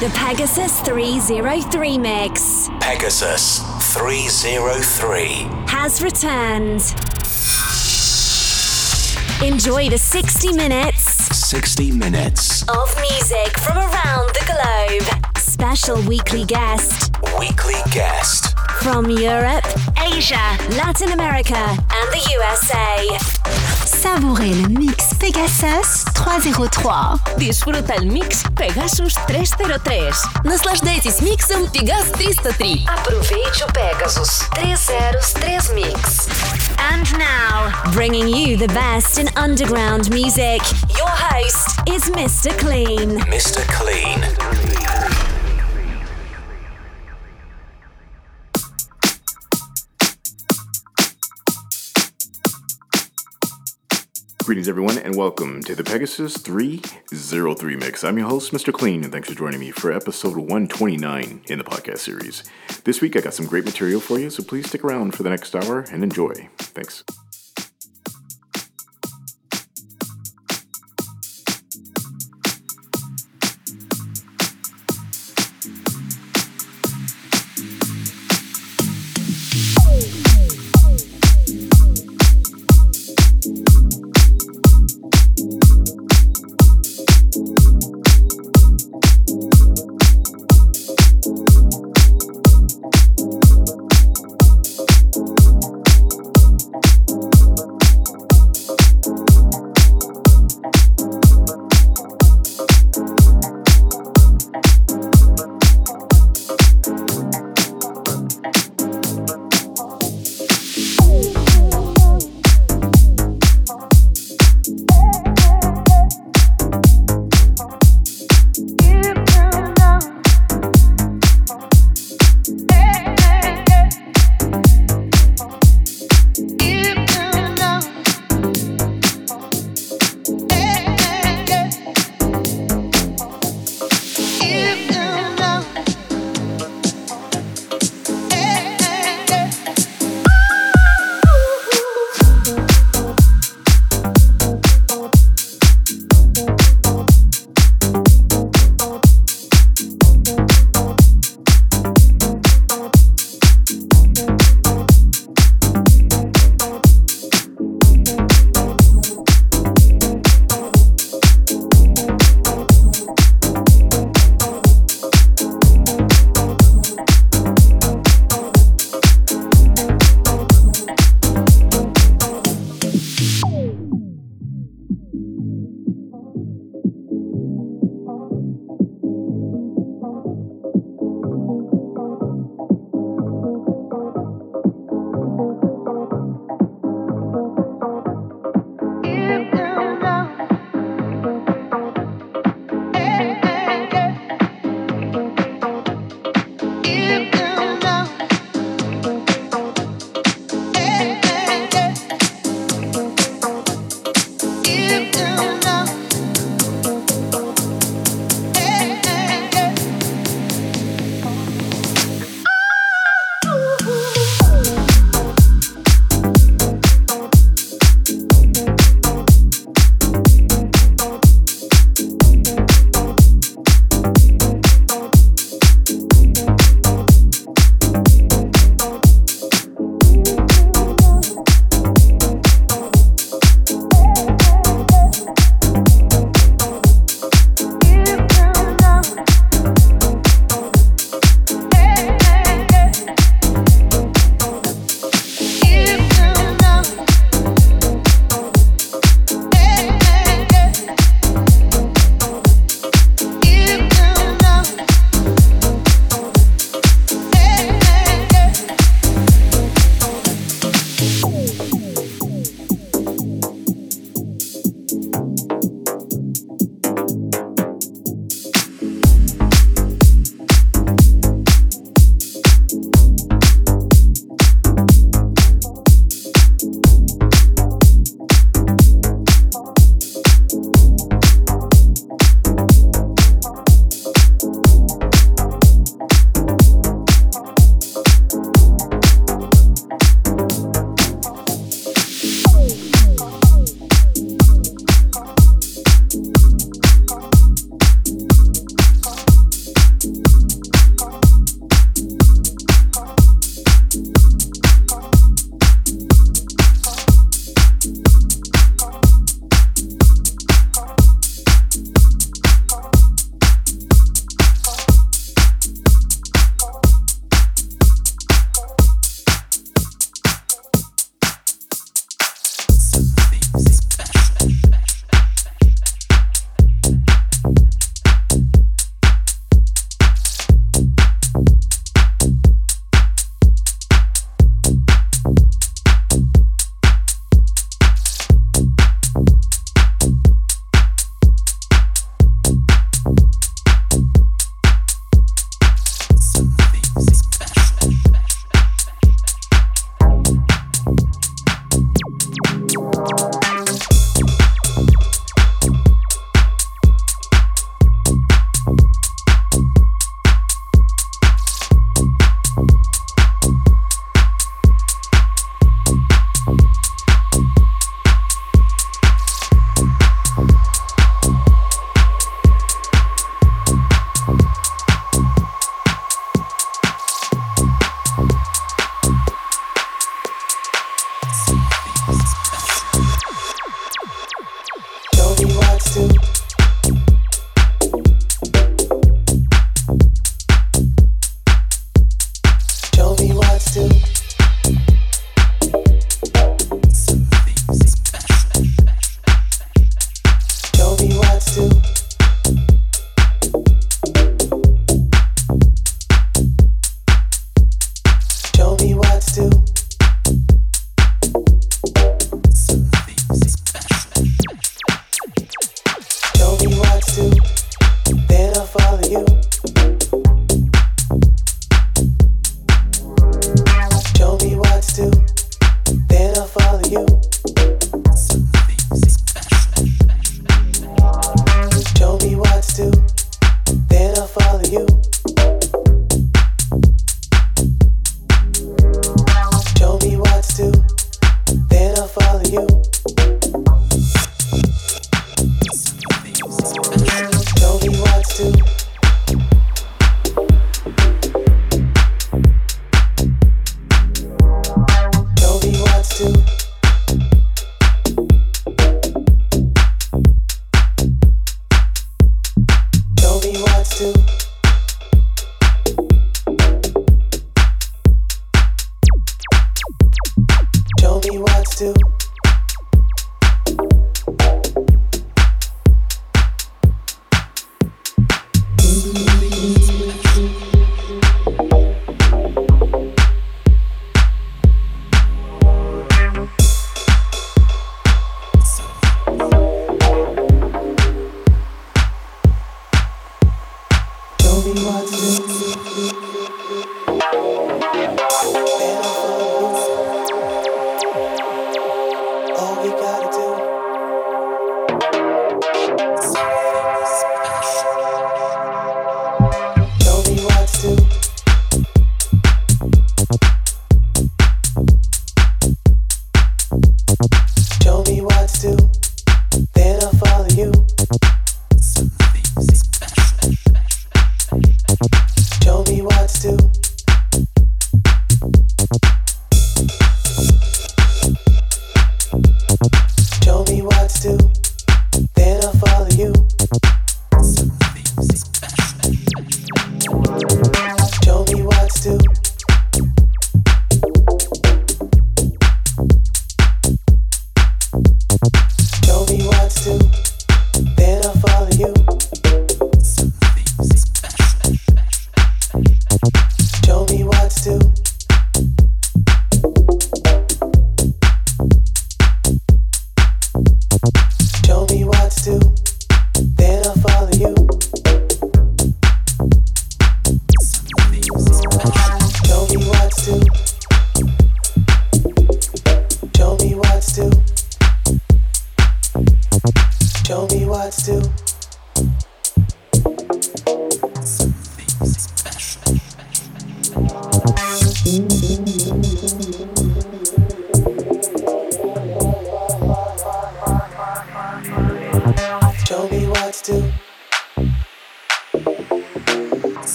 The Pegasus 303 mix. Pegasus 303 has returned. Enjoy the 60 minutes 60 minutes of music from around the globe. Special weekly guest. Weekly guest. From Europe, Asia, Latin America, and the USA. Savourez le mix Pegasus 303. Disfruta el mix Pegasus 303. Наслаждайтесь миксом Pegasus 303. Aproveite o Pegasus 303 Mix. And now, bringing you the best in underground music, your host is Mr. Clean. Mr. Clean. Greetings, everyone, and welcome to the Pegasus 303 mix. I'm your host, Mr. Clean, and thanks for joining me for episode 129 in the podcast series. This week, I got some great material for you, so please stick around for the next hour and enjoy. Thanks.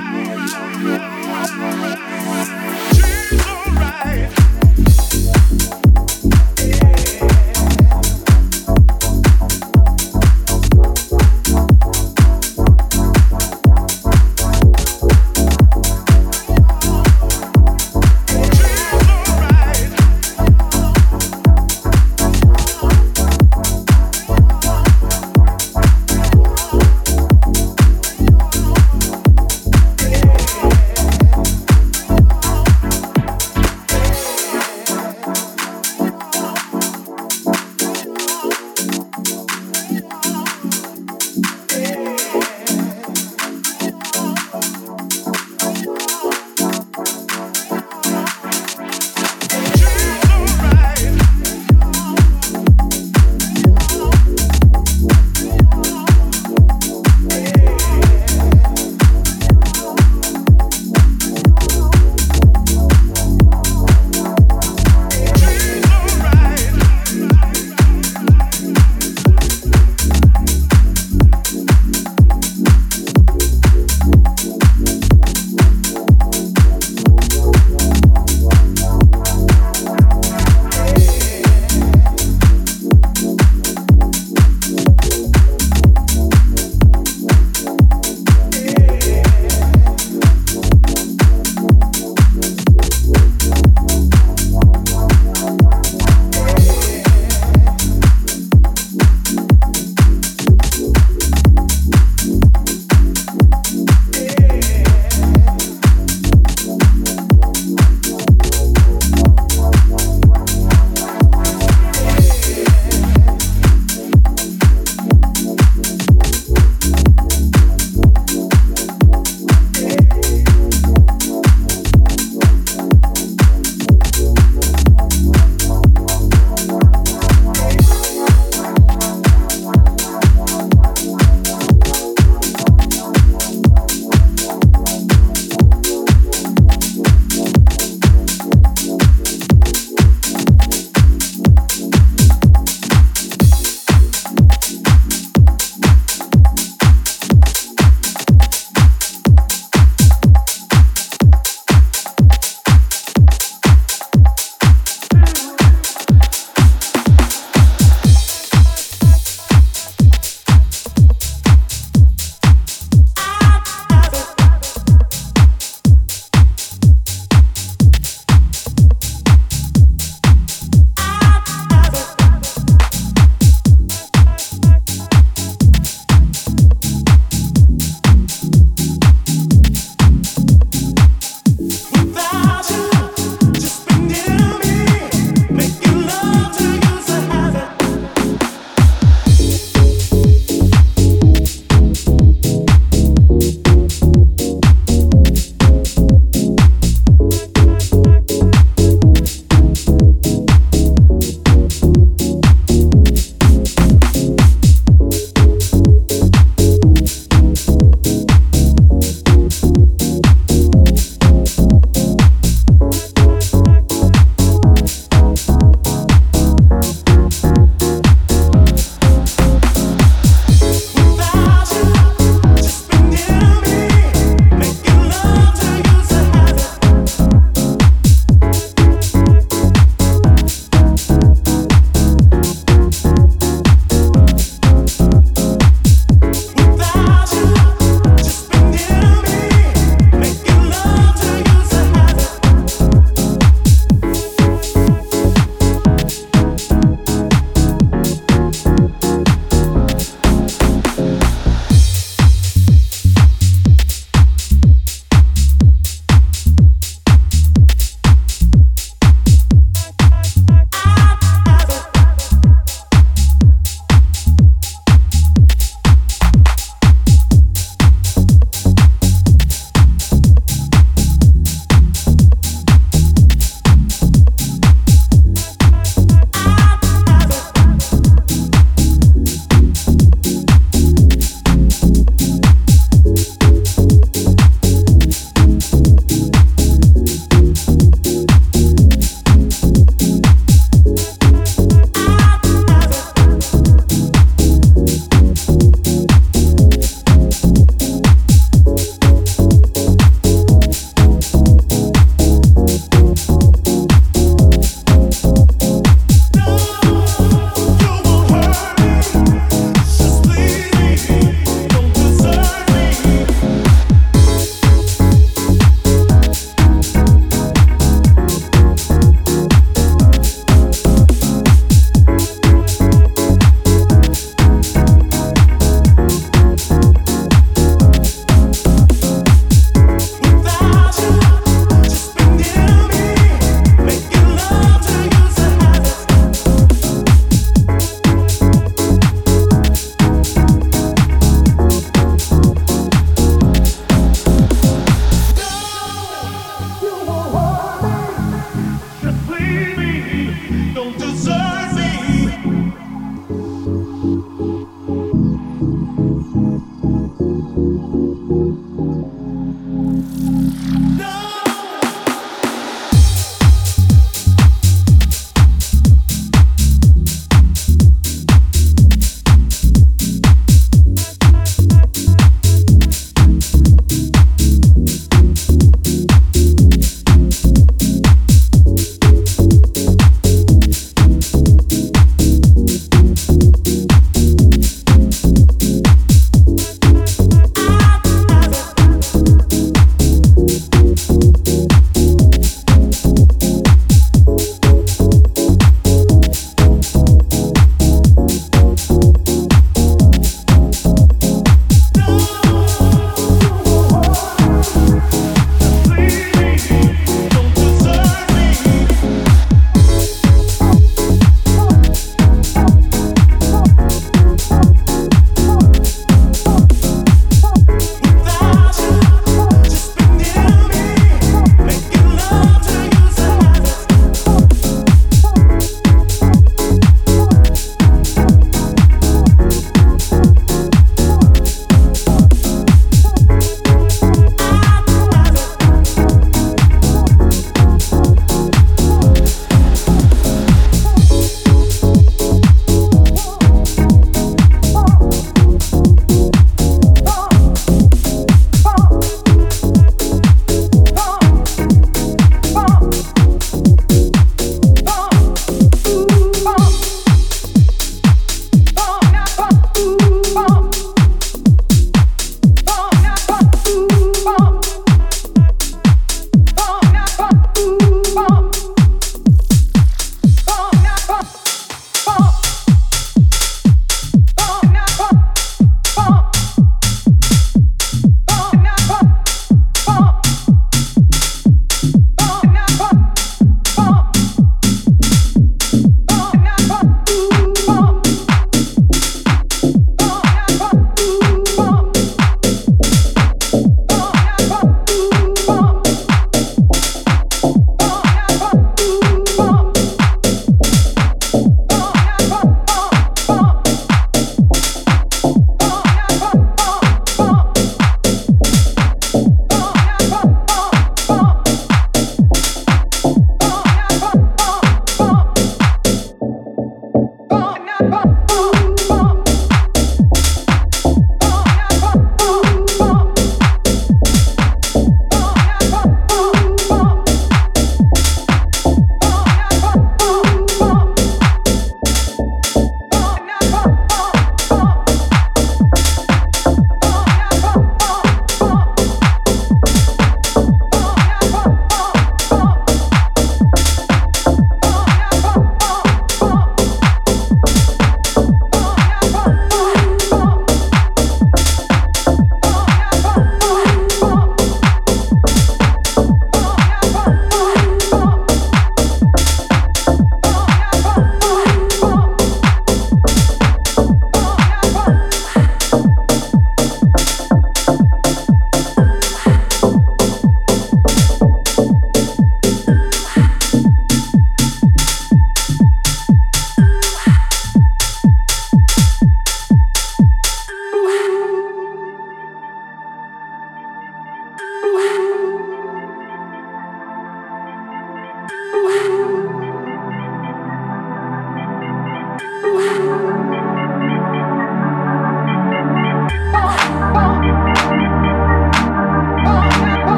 right.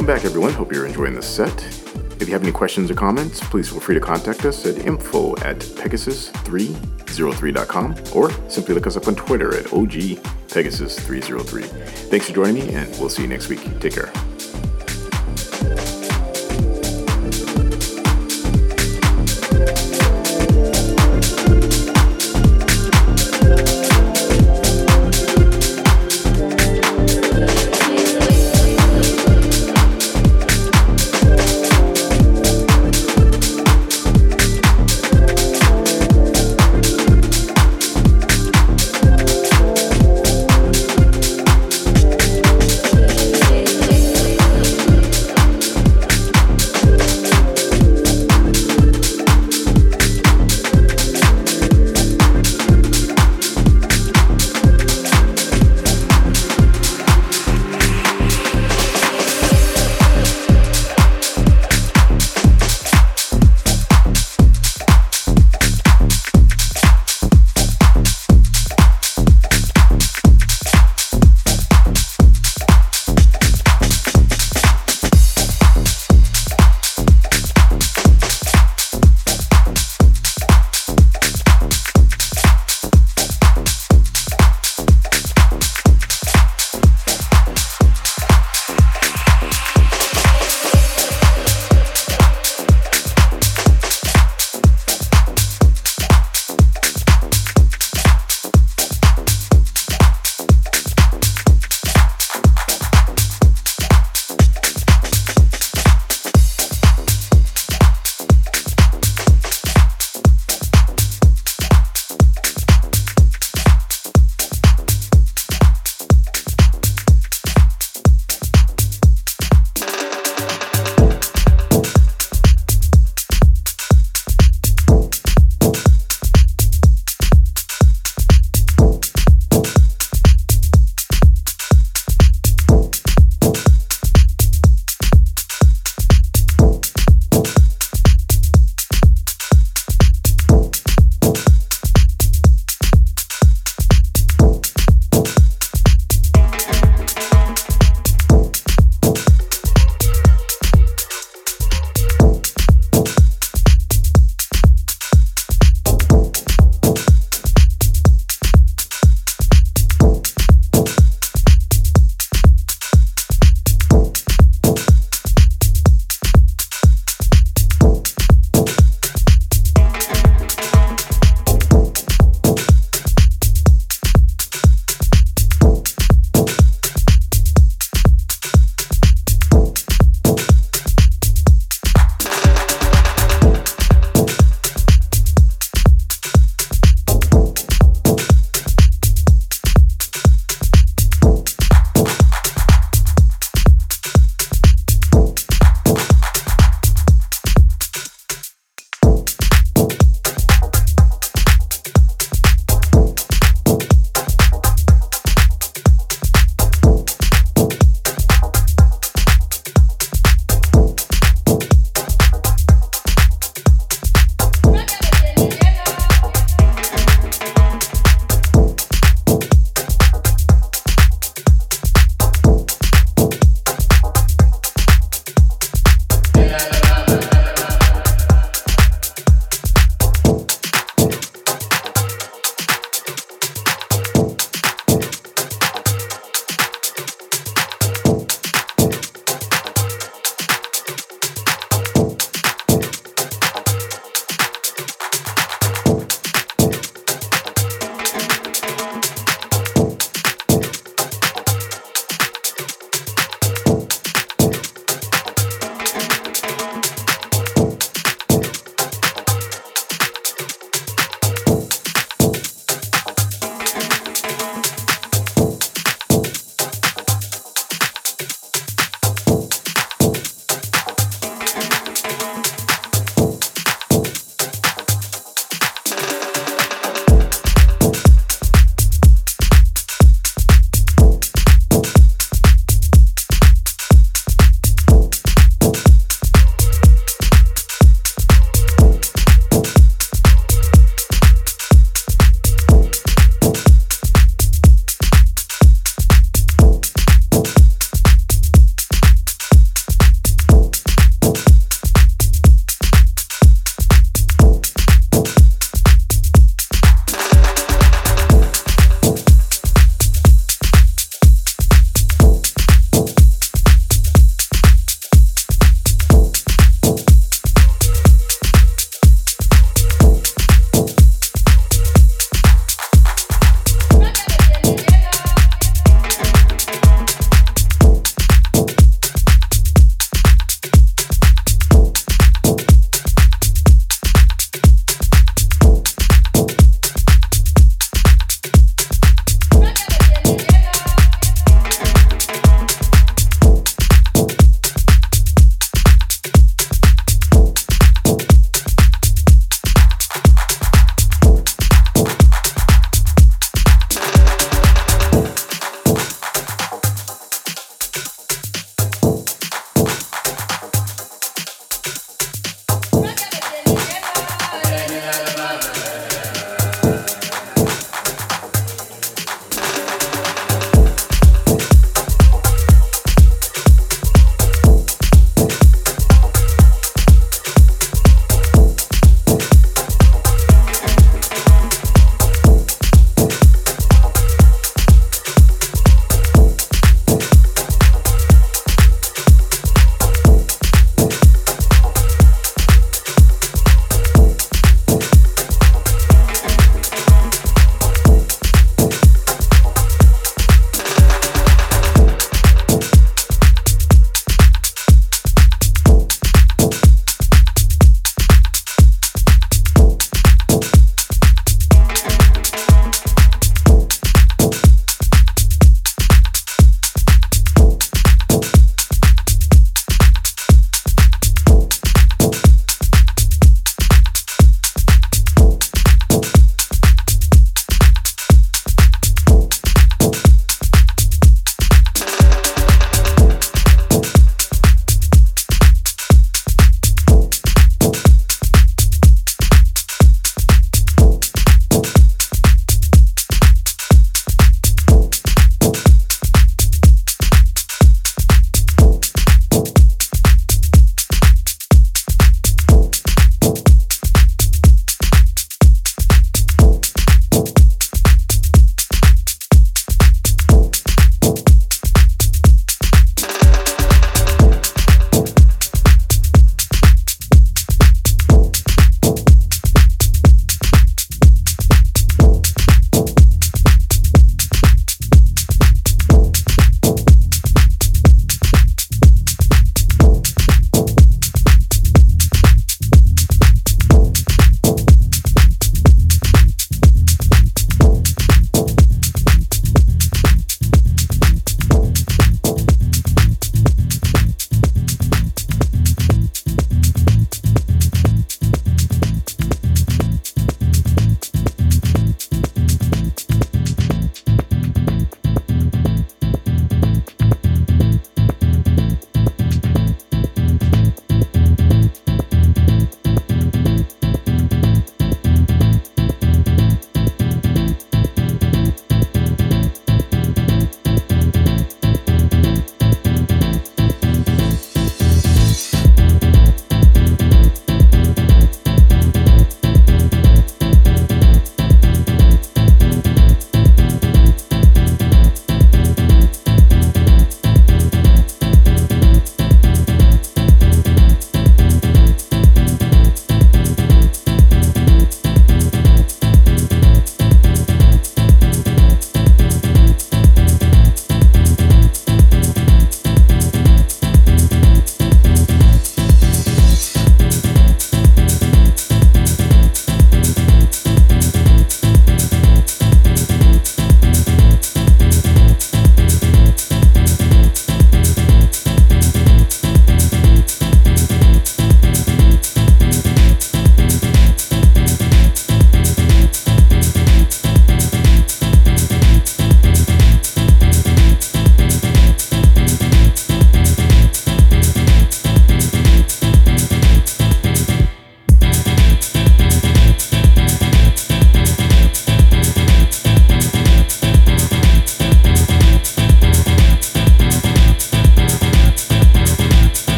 Welcome back, everyone. Hope you're enjoying the set. If you have any questions or comments, please feel free to contact us at info at pegasus303.com or simply look us up on Twitter at OGPegasus303. Thanks for joining me, and we'll see you next week. Take care.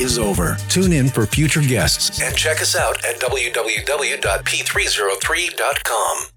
Is over. Tune in for future guests and check us out at www.p303.com.